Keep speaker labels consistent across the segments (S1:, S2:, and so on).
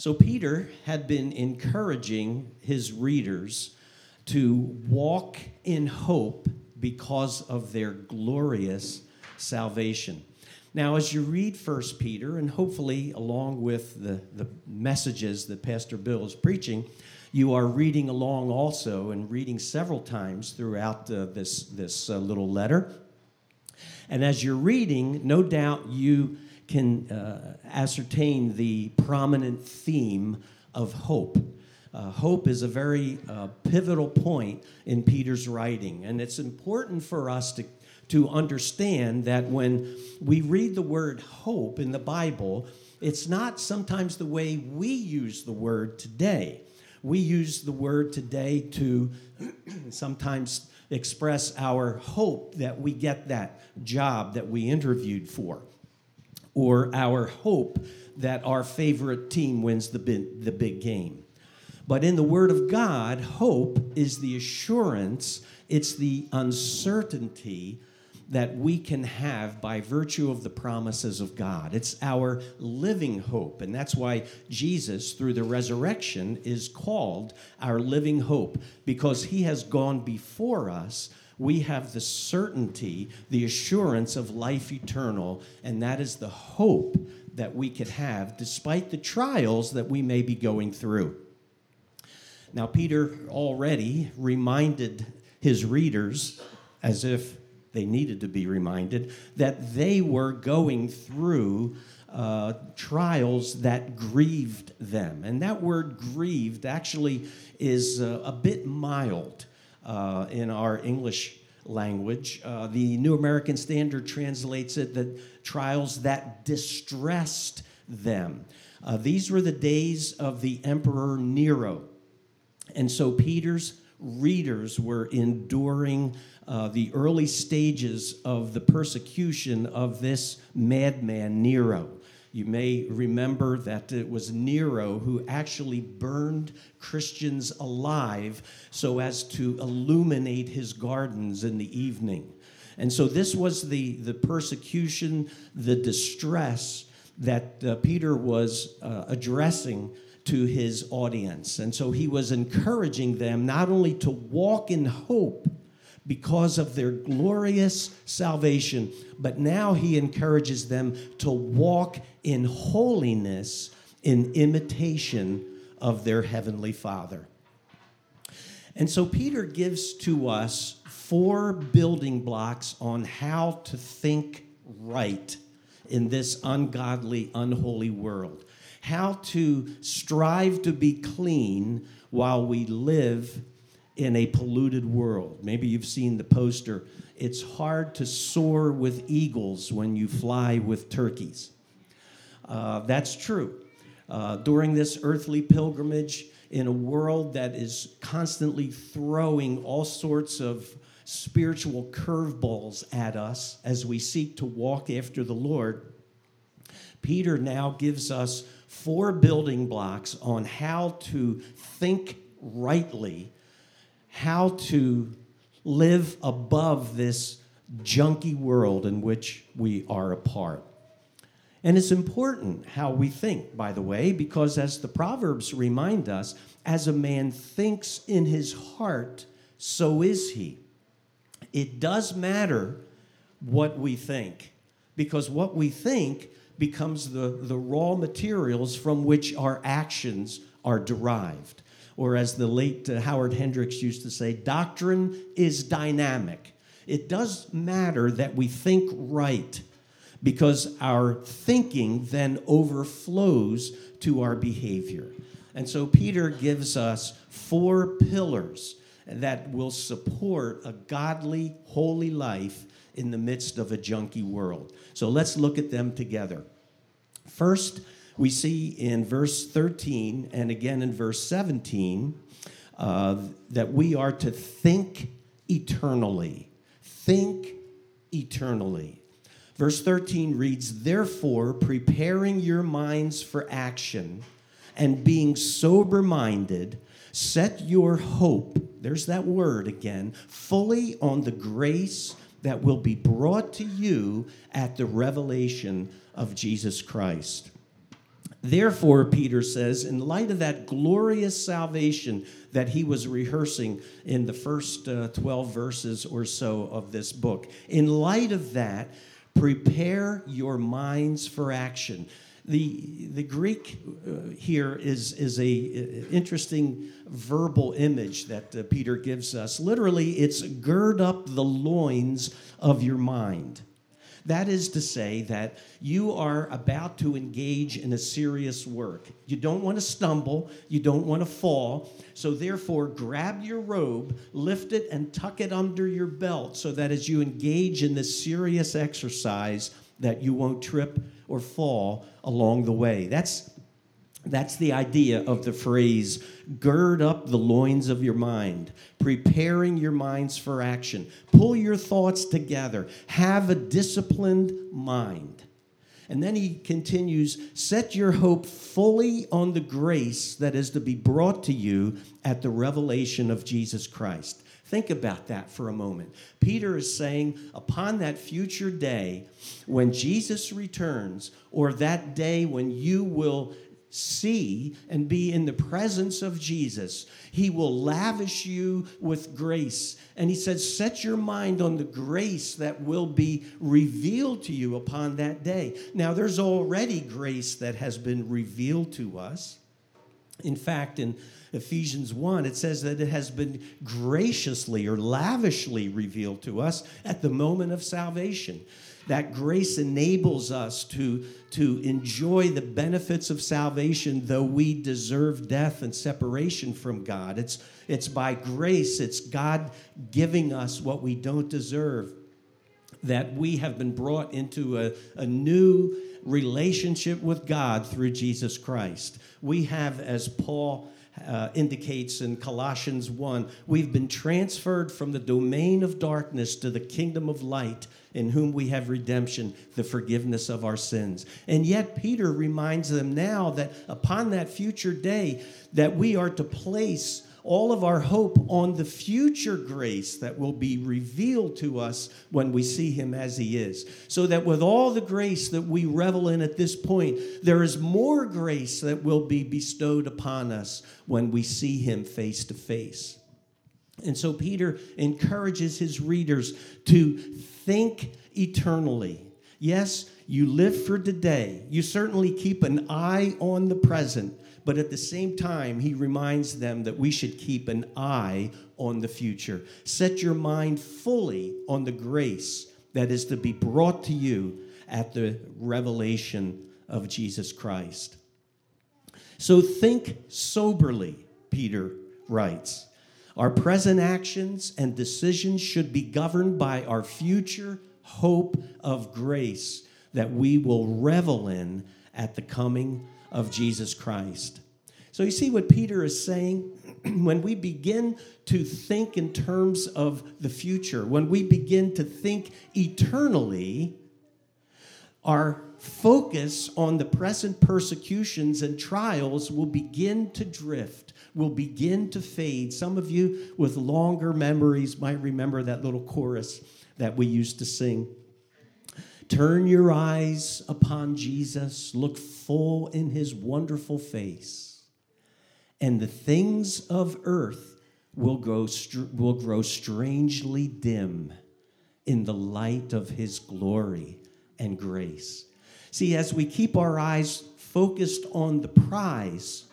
S1: So, Peter had been encouraging his readers to walk in hope because of their glorious salvation. Now, as you read First Peter, and hopefully along with the, the messages that Pastor Bill is preaching, you are reading along also and reading several times throughout uh, this, this uh, little letter. And as you're reading, no doubt you can uh, ascertain the prominent theme of hope. Uh, hope is a very uh, pivotal point in Peter's writing, and it's important for us to, to understand that when we read the word hope in the Bible, it's not sometimes the way we use the word today. We use the word today to sometimes express our hope that we get that job that we interviewed for, or our hope that our favorite team wins the big, the big game. But in the Word of God, hope is the assurance, it's the uncertainty that we can have by virtue of the promises of God. It's our living hope. And that's why Jesus, through the resurrection, is called our living hope because he has gone before us. We have the certainty, the assurance of life eternal, and that is the hope that we could have despite the trials that we may be going through. Now, Peter already reminded his readers, as if they needed to be reminded, that they were going through uh, trials that grieved them. And that word grieved actually is uh, a bit mild uh, in our English language. Uh, the New American Standard translates it that trials that distressed them. Uh, these were the days of the Emperor Nero. And so Peter's readers were enduring uh, the early stages of the persecution of this madman, Nero. You may remember that it was Nero who actually burned Christians alive so as to illuminate his gardens in the evening. And so this was the, the persecution, the distress that uh, Peter was uh, addressing to his audience. And so he was encouraging them not only to walk in hope because of their glorious salvation, but now he encourages them to walk in holiness in imitation of their heavenly Father. And so Peter gives to us four building blocks on how to think right in this ungodly, unholy world how to strive to be clean while we live in a polluted world. Maybe you've seen the poster. It's hard to soar with eagles when you fly with turkeys. Uh, that's true. Uh, during this earthly pilgrimage, in a world that is constantly throwing all sorts of spiritual curveballs at us as we seek to walk after the Lord, Peter now gives us four building blocks on how to think rightly, how to live above this junky world in which we are a part. And it's important how we think, by the way, because as the Proverbs remind us, as a man thinks in his heart, so is he. It does matter what we think, because what we think becomes the, the raw materials from which our actions are derived. Or, as the late uh, Howard Hendricks used to say, doctrine is dynamic. It does matter that we think right because our thinking then overflows to our behavior. And so Peter gives us four pillars that will support a godly, holy life in the midst of a junky world. So let's look at them together. First, we see in verse 13 and again in verse 17 uh, that we are to think eternally. Think eternally. Verse 13 reads, Therefore, preparing your minds for action and being sober minded, set your hope, there's that word again, fully on the grace that will be brought to you at the revelation of Jesus Christ. Therefore, Peter says, in light of that glorious salvation that he was rehearsing in the first uh, 12 verses or so of this book, in light of that, prepare your minds for action. The, the Greek uh, here is, is a uh, interesting verbal image that uh, Peter gives us. Literally, it's gird up the loins of your mind. That is to say, that you are about to engage in a serious work. You don't want to stumble, you don't want to fall. So, therefore, grab your robe, lift it, and tuck it under your belt so that as you engage in this serious exercise, that you won't trip or fall along the way. That's that's the idea of the phrase gird up the loins of your mind, preparing your minds for action. Pull your thoughts together, have a disciplined mind. And then he continues set your hope fully on the grace that is to be brought to you at the revelation of Jesus Christ. Think about that for a moment. Peter is saying, upon that future day when Jesus returns, or that day when you will see and be in the presence of Jesus. He will lavish you with grace. And he said, Set your mind on the grace that will be revealed to you upon that day. Now, there's already grace that has been revealed to us. In fact, in Ephesians 1, it says that it has been graciously or lavishly revealed to us at the moment of salvation. That grace enables us to, to enjoy the benefits of salvation, though we deserve death and separation from God. It's, it's by grace, it's God giving us what we don't deserve, that we have been brought into a, a new relationship with God through Jesus Christ. We have, as Paul uh, indicates in Colossians 1, we've been transferred from the domain of darkness to the kingdom of light, in whom we have redemption, the forgiveness of our sins. And yet, Peter reminds them now that upon that future day, that we are to place all of our hope on the future grace that will be revealed to us when we see him as he is. So that with all the grace that we revel in at this point, there is more grace that will be bestowed upon us when we see him face to face. And so Peter encourages his readers to think eternally. Yes, you live for today. You certainly keep an eye on the present, but at the same time, he reminds them that we should keep an eye on the future. Set your mind fully on the grace that is to be brought to you at the revelation of Jesus Christ. So think soberly, Peter writes. Our present actions and decisions should be governed by our future hope of grace that we will revel in at the coming of Jesus Christ. So, you see what Peter is saying? when we begin to think in terms of the future, when we begin to think eternally, our focus on the present persecutions and trials will begin to drift, will begin to fade. Some of you with longer memories might remember that little chorus that we used to sing. Turn your eyes upon Jesus, look full in his wonderful face, and the things of earth will grow, will grow strangely dim in the light of his glory and grace. See, as we keep our eyes focused on the prize,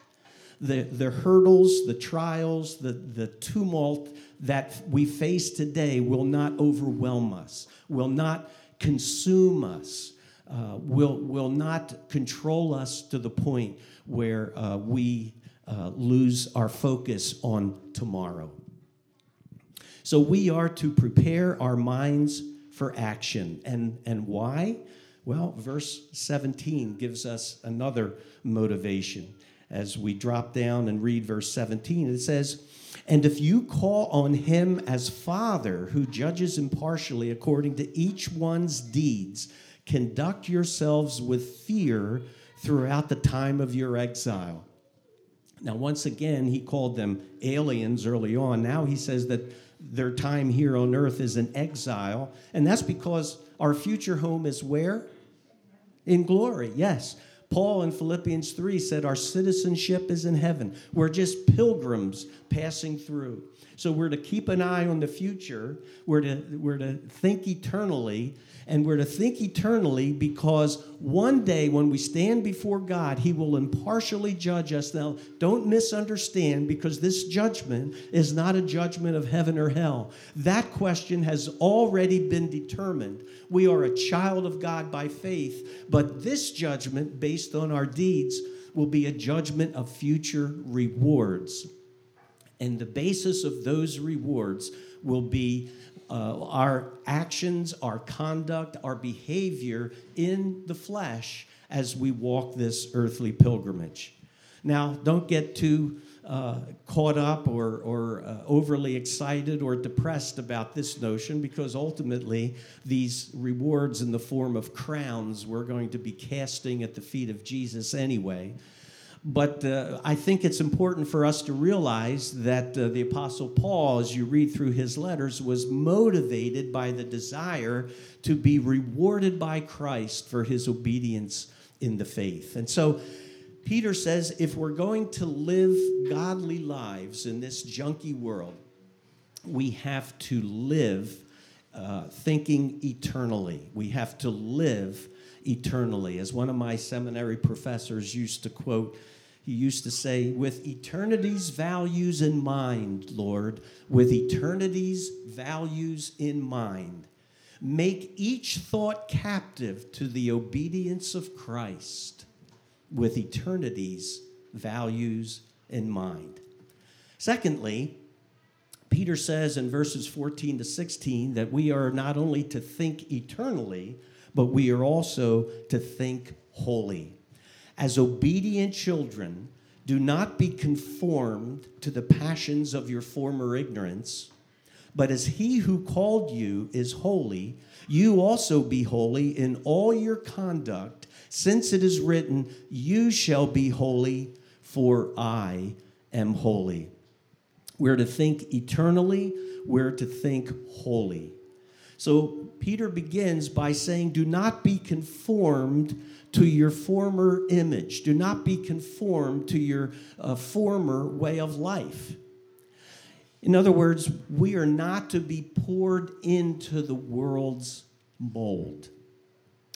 S1: the, the hurdles, the trials, the, the tumult that we face today will not overwhelm us, will not consume us, uh, will, will not control us to the point where uh, we uh, lose our focus on tomorrow. So we are to prepare our minds for action. And, and why? Well, verse 17 gives us another motivation. As we drop down and read verse 17, it says, and if you call on him as Father, who judges impartially according to each one's deeds, conduct yourselves with fear throughout the time of your exile. Now, once again, he called them aliens early on. Now he says that their time here on earth is an exile. And that's because our future home is where? In glory, yes. Paul in Philippians 3 said, Our citizenship is in heaven. We're just pilgrims passing through. So we're to keep an eye on the future. We're to, we're to think eternally. And we're to think eternally because one day when we stand before God, He will impartially judge us. Now, don't misunderstand because this judgment is not a judgment of heaven or hell. That question has already been determined. We are a child of God by faith, but this judgment, based on our deeds, will be a judgment of future rewards. And the basis of those rewards will be uh, our actions, our conduct, our behavior in the flesh as we walk this earthly pilgrimage. Now, don't get too uh, caught up or, or uh, overly excited or depressed about this notion because ultimately these rewards in the form of crowns we're going to be casting at the feet of Jesus anyway. But uh, I think it's important for us to realize that uh, the Apostle Paul, as you read through his letters, was motivated by the desire to be rewarded by Christ for his obedience in the faith. And so Peter says if we're going to live godly lives in this junky world, we have to live uh, thinking eternally. We have to live eternally. As one of my seminary professors used to quote, he used to say, with eternity's values in mind, Lord, with eternity's values in mind, make each thought captive to the obedience of Christ with eternity's values in mind. Secondly, Peter says in verses 14 to 16 that we are not only to think eternally, but we are also to think holy. As obedient children, do not be conformed to the passions of your former ignorance, but as he who called you is holy, you also be holy in all your conduct, since it is written, You shall be holy, for I am holy. We're to think eternally, we're to think holy. So Peter begins by saying, Do not be conformed to your former image. Do not be conformed to your uh, former way of life. In other words, we are not to be poured into the world's mold.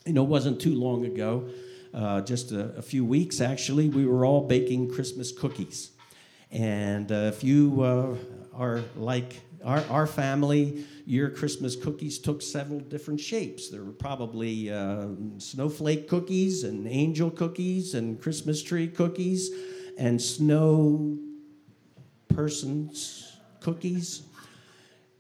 S1: You know, it wasn't too long ago, uh, just a, a, few weeks actually, we were all baking Christmas cookies. And uh, if you uh, are like our, our family, your Christmas cookies took several different shapes. There were probably uh, snowflake cookies and angel cookies and Christmas tree cookies and snow persons cookies.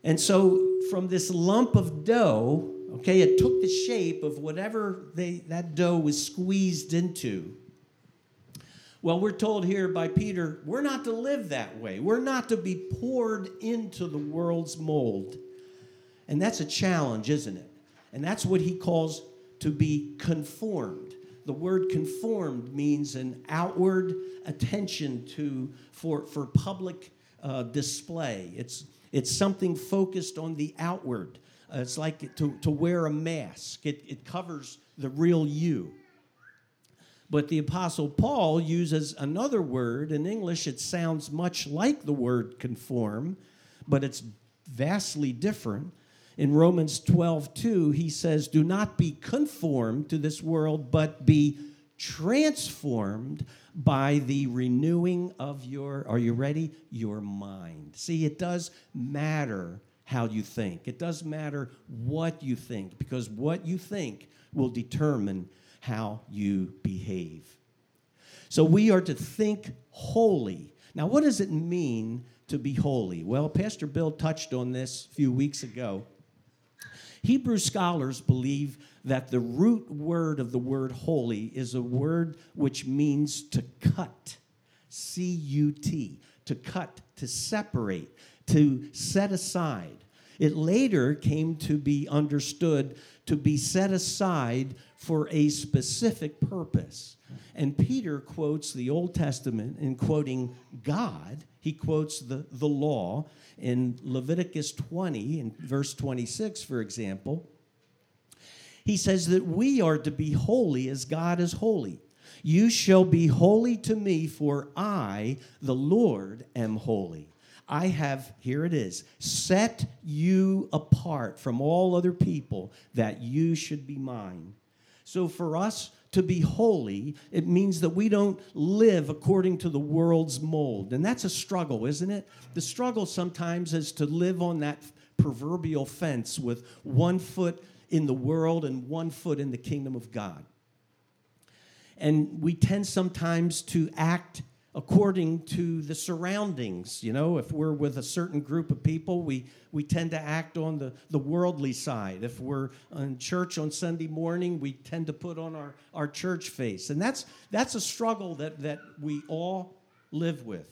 S1: And so from this lump of dough, okay, it took the shape of whatever they, that dough was squeezed into. Well, we're told here by Peter, we're not to live that way. We're not to be poured into the world's mold. And that's a challenge, isn't it? And that's what he calls to be conformed. The word conformed means an outward attention to for, for public uh, display. It's, it's something focused on the outward. Uh, it's like to, to wear a mask, it, it covers the real you. But the Apostle Paul uses another word. In English, it sounds much like the word conform, but it's vastly different. In Romans 12, 2, he says, Do not be conformed to this world, but be transformed by the renewing of your, are you ready? Your mind. See, it does matter how you think. It does matter what you think, because what you think will determine how you behave. So we are to think holy. Now, what does it mean to be holy? Well, Pastor Bill touched on this a few weeks ago. Hebrew scholars believe that the root word of the word holy is a word which means to cut, C U T, to cut, to separate, to set aside. It later came to be understood to be set aside for a specific purpose. And Peter quotes the Old Testament in quoting God, he quotes the, the law in Leviticus 20, in verse 26, for example. He says that we are to be holy as God is holy. You shall be holy to me, for I, the Lord, am holy. I have, here it is, set you apart from all other people that you should be mine. So for us to be holy, it means that we don't live according to the world's mold. And that's a struggle, isn't it? The struggle sometimes is to live on that proverbial fence with one foot in the world and one foot in the kingdom of God. And we tend sometimes to act according to the surroundings. You know, if we're with a certain group of people, we, we tend to act on the, the worldly side. If we're in church on Sunday morning, we tend to put on our, our church face. And that's, that's a struggle that, that we all live with.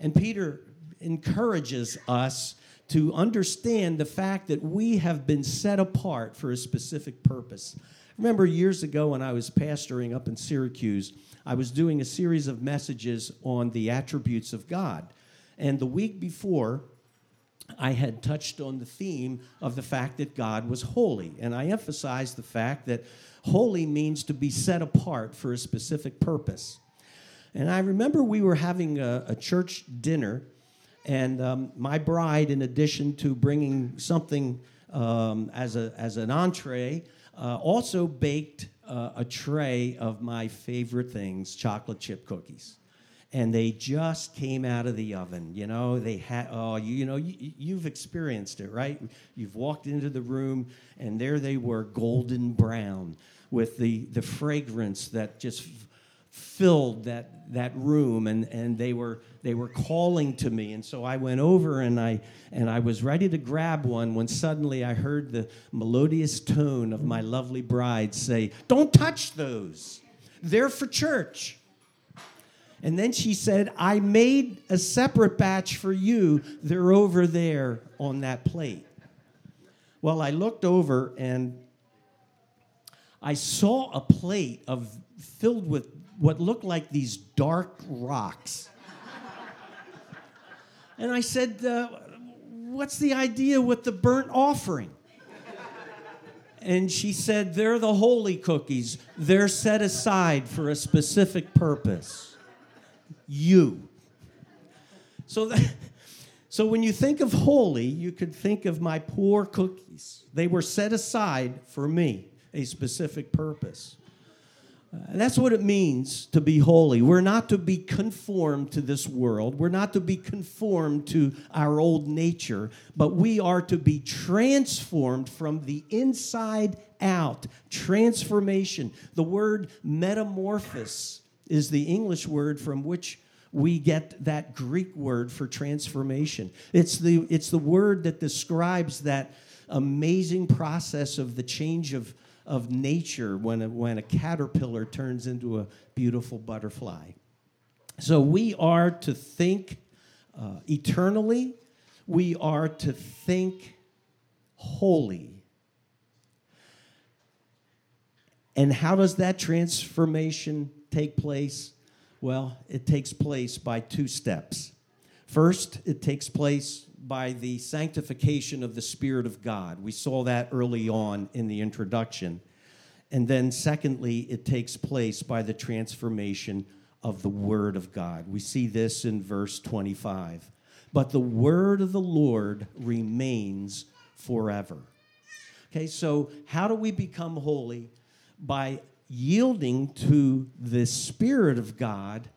S1: And Peter encourages us to understand the fact that we have been set apart for a specific purpose. Remember years ago when I was pastoring up in Syracuse, I was doing a series of messages on the attributes of God. And the week before, I had touched on the theme of the fact that God was holy. And I emphasized the fact that holy means to be set apart for a specific purpose. And I remember we were having a, a church dinner and um, my bride, in addition to bringing something um, as, a, as an entree, uh, also baked uh, a tray of my favorite things, chocolate chip cookies. And they just came out of the oven. You know, they had, oh, you, you know, you, you've experienced it, right? You've walked into the room, and there they were, golden brown, with the, the fragrance that just filled that, that room and, and they were they were calling to me. And so i went over and i and i was ready to grab one when suddenly i heard the melodious tone of my lovely bride say don't touch those. They're for church. And then she said i made a separate batch for you. They're over there on that plate. Well i looked over and i saw a plate of filled with what looked like these dark rocks. and I said, uh, What's the idea with the burnt offering? And she said, They're the holy cookies. They're set aside for a specific purpose. You. So, that, so when you think of holy, you could think of my poor cookies. They were set aside for me, a specific purpose. That's what it means to be holy. We're not to be conformed to this world. We're not to be conformed to our old nature, but we are to be transformed from the inside out. Transformation. The word metamorphosis is the English word from which we get that Greek word for transformation. It's the, it's the word that describes that amazing process of the change of of nature when a, when a caterpillar turns into a beautiful butterfly. So we are to think uh, eternally, we are to think holy. And how does that transformation take place? Well, it takes place by two steps. First, it takes place by the sanctification of the Spirit of God. We saw that early on in the introduction. And then, secondly, it takes place by the transformation of the Word of God. We see this in verse 25. But the Word of the Lord remains forever. Okay, so how do we become holy? By yielding to the Spirit of God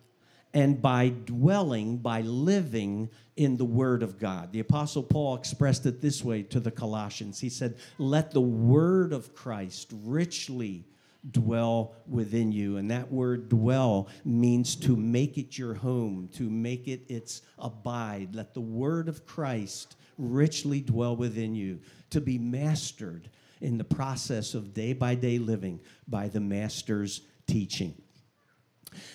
S1: and by dwelling, by living in the Word of God. The Apostle Paul expressed it this way to the Colossians. He said, Let the Word of Christ richly dwell within you. And that word dwell means to make it your home, to make it its abide. Let the Word of Christ richly dwell within you, to be mastered in the process of day by day living by the Master's teaching.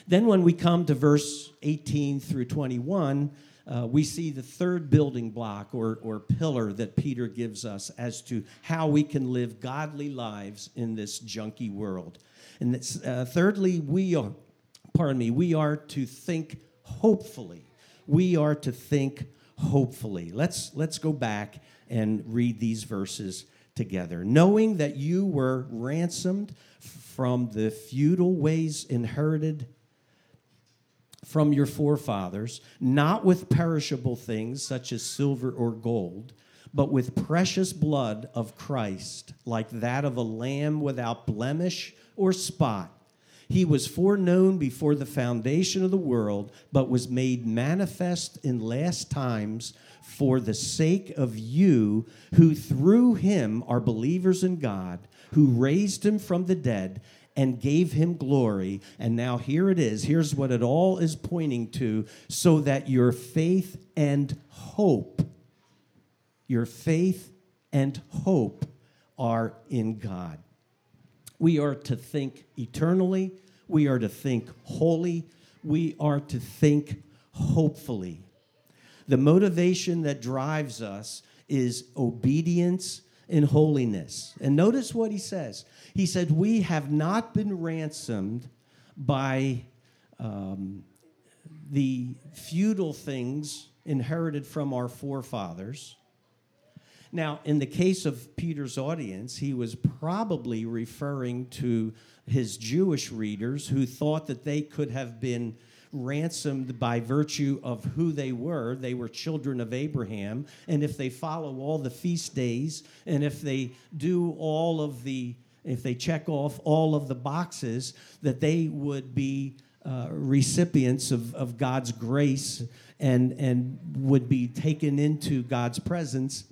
S1: Then, when we come to verse 18 through 21, uh, we see the third building block or, or pillar that Peter gives us as to how we can live godly lives in this junky world. And uh, thirdly, we are, pardon me, we are to think hopefully. We are to think hopefully. Let's, let's go back and read these verses together, knowing that you were ransomed from the futile ways inherited from your forefathers, not with perishable things such as silver or gold, but with precious blood of Christ, like that of a lamb without blemish or spot. He was foreknown before the foundation of the world, but was made manifest in last times for the sake of you, who through him are believers in God, who raised him from the dead and gave him glory. And now here it is. Here's what it all is pointing to so that your faith and hope, your faith and hope are in God. We are to think eternally, we are to think holy, we are to think hopefully. The motivation that drives us is obedience and holiness. And notice what he says. He said, We have not been ransomed by um, the futile things inherited from our forefathers. Now, in the case of Peter's audience, he was probably referring to his Jewish readers who thought that they could have been ransomed by virtue of who they were. They were children of Abraham. And if they follow all the feast days, and if they do all of the, if they check off all of the boxes, that they would be uh, recipients of, of God's grace and, and would be taken into God's presence.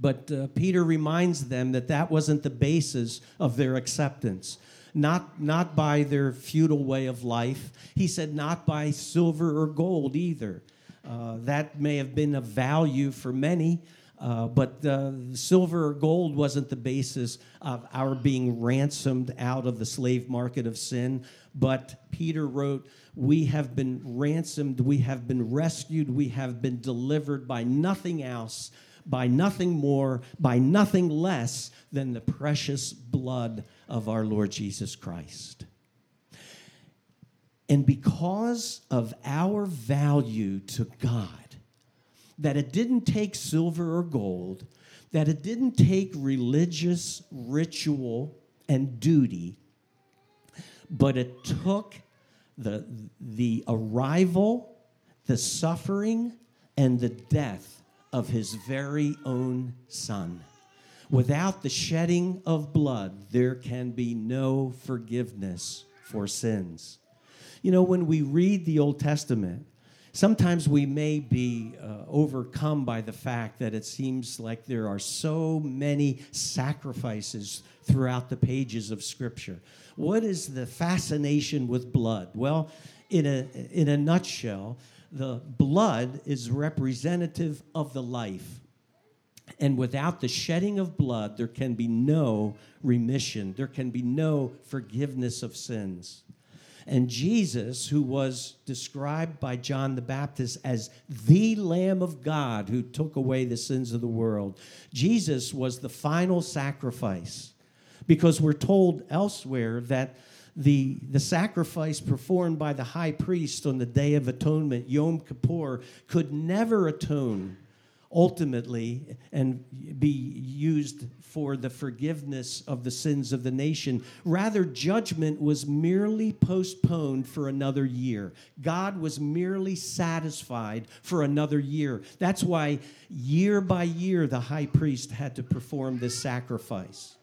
S1: But uh, Peter reminds them that that wasn't the basis of their acceptance not, not by their futile way of life. He said, not by silver or gold either. Uh, that may have been of value for many, uh, but uh, silver or gold wasn't the basis of our being ransomed out of the slave market of sin. But Peter wrote, We have been ransomed, we have been rescued, we have been delivered by nothing else, by nothing more, by nothing less than the precious blood of our Lord Jesus Christ. And because of our value to God, that it didn't take silver or gold, that it didn't take religious ritual and duty, but it took the, the arrival, the suffering, and the death of his very own son. Without the shedding of blood, there can be no forgiveness for sins. You know, when we read the Old Testament, sometimes we may be uh, overcome by the fact that it seems like there are so many sacrifices throughout the pages of Scripture. What is the fascination with blood? Well, in a, in a nutshell, the blood is representative of the life. And without the shedding of blood, there can be no remission, there can be no forgiveness of sins. And Jesus, who was described by John the Baptist as the Lamb of God who took away the sins of the world, Jesus was the final sacrifice. Because we're told elsewhere that the, the sacrifice performed by the high priest on the Day of Atonement, Yom Kippur, could never atone ultimately and be used for the forgiveness of the sins of the nation. Rather, judgment was merely postponed for another year. God was merely satisfied for another year. That's why year by year the high priest had to perform this sacrifice.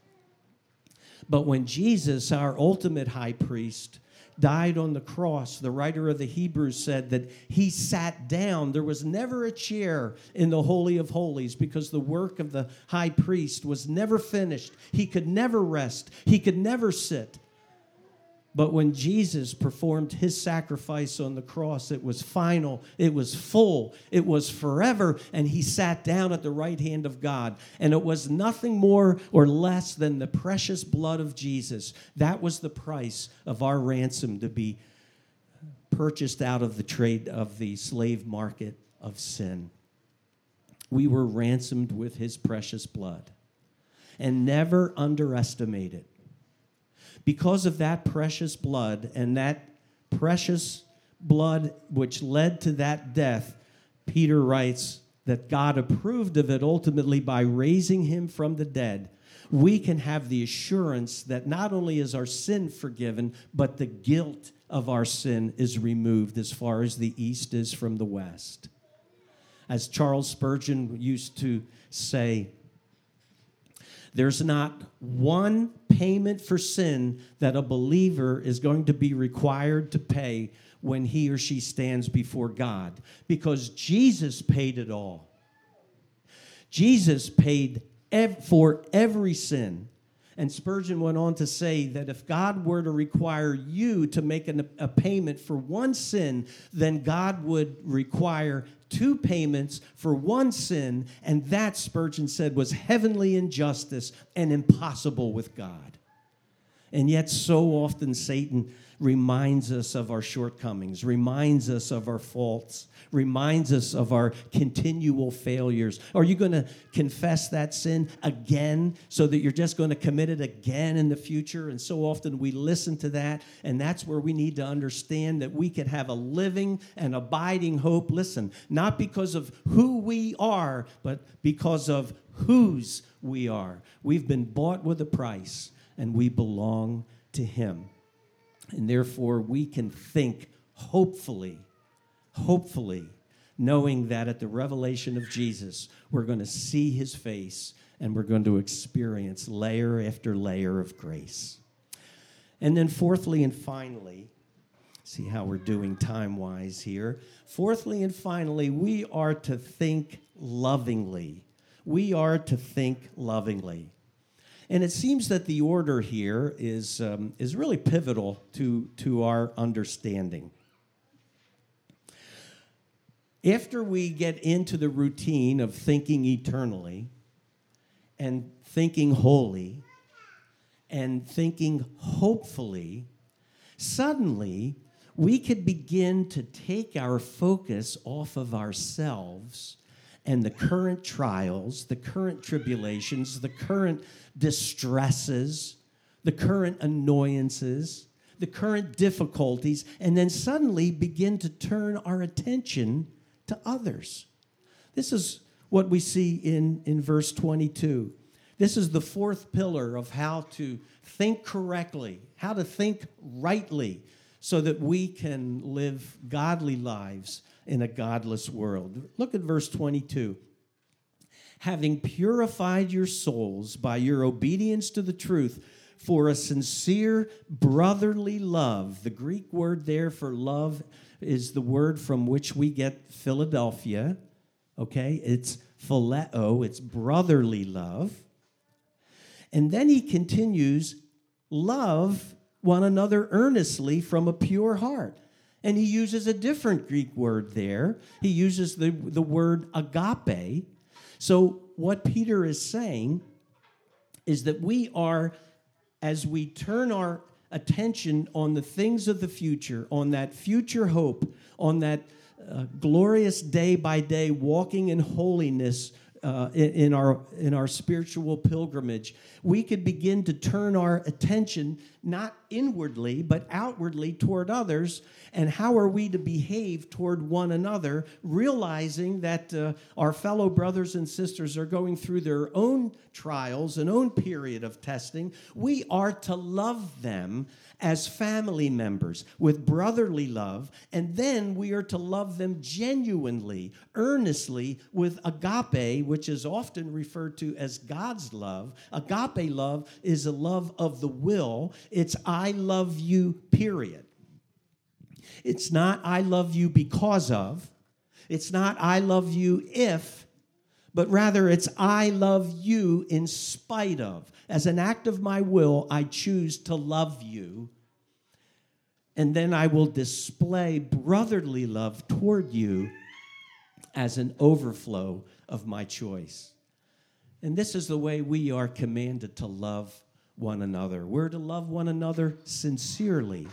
S1: But when Jesus, our ultimate high priest, died on the cross, the writer of the Hebrews said that he sat down. There was never a chair in the Holy of Holies because the work of the high priest was never finished. He could never rest, he could never sit. But when Jesus performed his sacrifice on the cross, it was final, it was full, it was forever, and he sat down at the right hand of God. And it was nothing more or less than the precious blood of Jesus. That was the price of our ransom to be purchased out of the trade of the slave market of sin. We were ransomed with his precious blood. And never underestimate it because of that precious blood and that precious blood which led to that death, Peter writes, that God approved of it ultimately by raising him from the dead, we can have the assurance that not only is our sin forgiven, but the guilt of our sin is removed as far as the east is from the west. As Charles Spurgeon used to say, there's not one payment for sin that a believer is going to be required to pay when he or she stands before God because Jesus paid it all. Jesus paid ev- for every sin. And Spurgeon went on to say that if God were to require you to make an, a payment for one sin, then God would require two payments for one sin. And that, Spurgeon said, was heavenly injustice and impossible with God. And yet, so often, Satan reminds us of our shortcomings, reminds us of our faults, reminds us of our continual failures. Are you going to confess that sin again so that you're just going to commit it again in the future? And so often we listen to that, and that's where we need to understand that we can have a living and abiding hope. Listen, not because of who we are, but because of whose we are. We've been bought with a price, and we belong to Him. And therefore, we can think hopefully, hopefully, knowing that at the revelation of Jesus, we're going to see his face and we're going to experience layer after layer of grace. And then, fourthly and finally, see how we're doing time wise here. Fourthly and finally, we are to think lovingly. We are to think lovingly. And it seems that the order here is, um, is really pivotal to, to our understanding. After we get into the routine of thinking eternally and thinking holy and thinking hopefully, suddenly we could begin to take our focus off of ourselves and the current trials, the current tribulations, the current distresses, the current annoyances, the current difficulties, and then suddenly begin to turn our attention to others. This is what we see in, in verse 22. This is the fourth pillar of how to think correctly, how to think rightly, so that we can live godly lives in a godless world. Look at verse 22. Having purified your souls by your obedience to the truth for a sincere brotherly love. The Greek word there for love is the word from which we get Philadelphia. Okay? It's phileo, it's brotherly love. And then he continues, love one another earnestly from a pure heart. And he uses a different Greek word there. He uses the, the word agape. So, what Peter is saying is that we are, as we turn our attention on the things of the future, on that future hope, on that uh, glorious day by day walking in holiness uh, in, in, our in our spiritual pilgrimage, we could begin to turn our attention not inwardly but outwardly toward others. And how are we to behave toward one another, realizing that uh, our fellow brothers and sisters are going through their own trials, and own period of testing? We are to love them as family members with brotherly love, and then we are to love them genuinely, earnestly with agape, which is often referred to as God's love. Agape love is a love of the will, it's I love you, period. It's not I love you because of, it's not I love you if, but rather it's I love you in spite of. As an act of my will, I choose to love you. And then I will display brotherly love toward you as an overflow of my choice. And this is the way we are commanded to love one another. We're to love one another sincerely.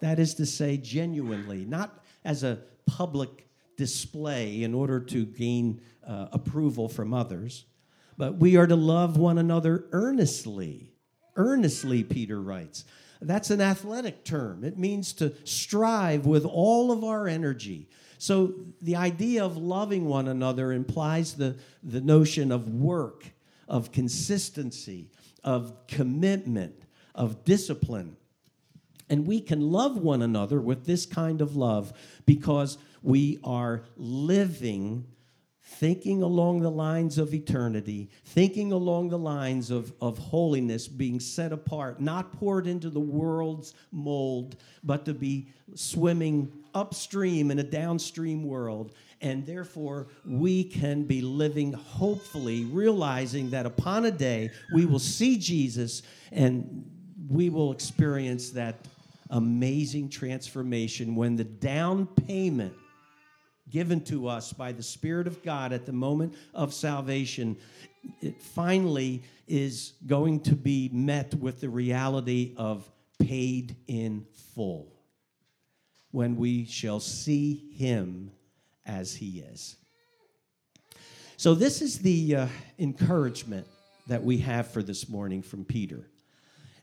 S1: That is to say, genuinely, not as a public display in order to gain uh, approval from others, but we are to love one another earnestly. Earnestly, Peter writes. That's an athletic term. It means to strive with all of our energy. So the idea of loving one another implies the, the notion of work, of consistency, of commitment, of discipline. And we can love one another with this kind of love because we are living, thinking along the lines of eternity, thinking along the lines of, of holiness, being set apart, not poured into the world's mold, but to be swimming upstream in a downstream world. And therefore, we can be living hopefully, realizing that upon a day we will see Jesus and we will experience that amazing transformation when the down payment given to us by the Spirit of God at the moment of salvation, it finally is going to be met with the reality of paid in full when we shall see Him as He is. So, this is the uh, encouragement that we have for this morning from Peter.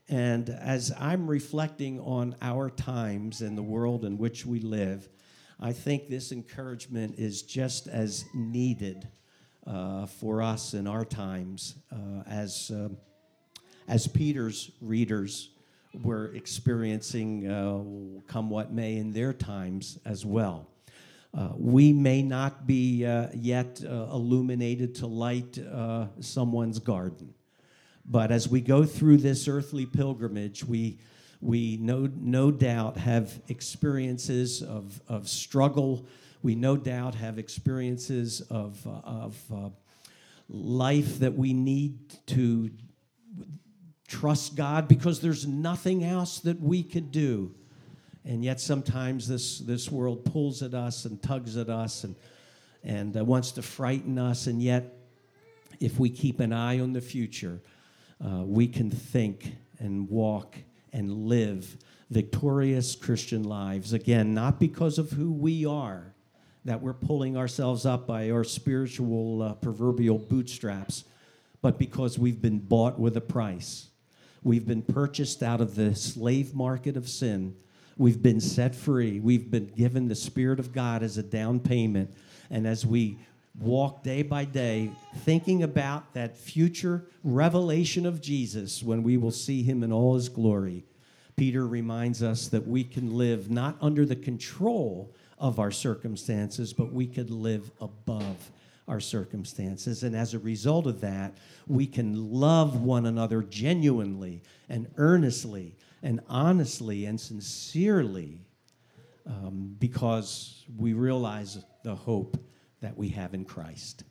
S1: And as I'm reflecting on our times and the world in which we live, I think this encouragement is just as needed uh, for us in our times uh, as, uh, as Peter's readers were experiencing, uh, come what may, in their times as well. Uh, we may not be uh, yet illuminated to light someone's garden. But as we go through this earthly pilgrimage, we, we no, no doubt have experiences of, of struggle. We no doubt have experiences of, of uh, life that we need to trust God because there's nothing else that we could do. And yet sometimes this, this world pulls at us and tugs at us and, and uh, wants to frighten us. And yet, if we keep an eye on the future, uh, we can think and walk and live victorious Christian lives. Again, not because of who we are, that we're pulling ourselves up by our spiritual uh, proverbial bootstraps, but because we've been bought with a price. We've been purchased out of the slave market of sin. We've been set free. We've been given the Spirit of God as a down payment. And as we walk day by day thinking about that future revelation of Jesus when we will see him in all his glory. Peter reminds us that we can live not under the control of our circumstances, but we could live above our circumstances. And as a result of that, we can love one another genuinely and earnestly and honestly and sincerely um, because we realize the hope that we have in Christ.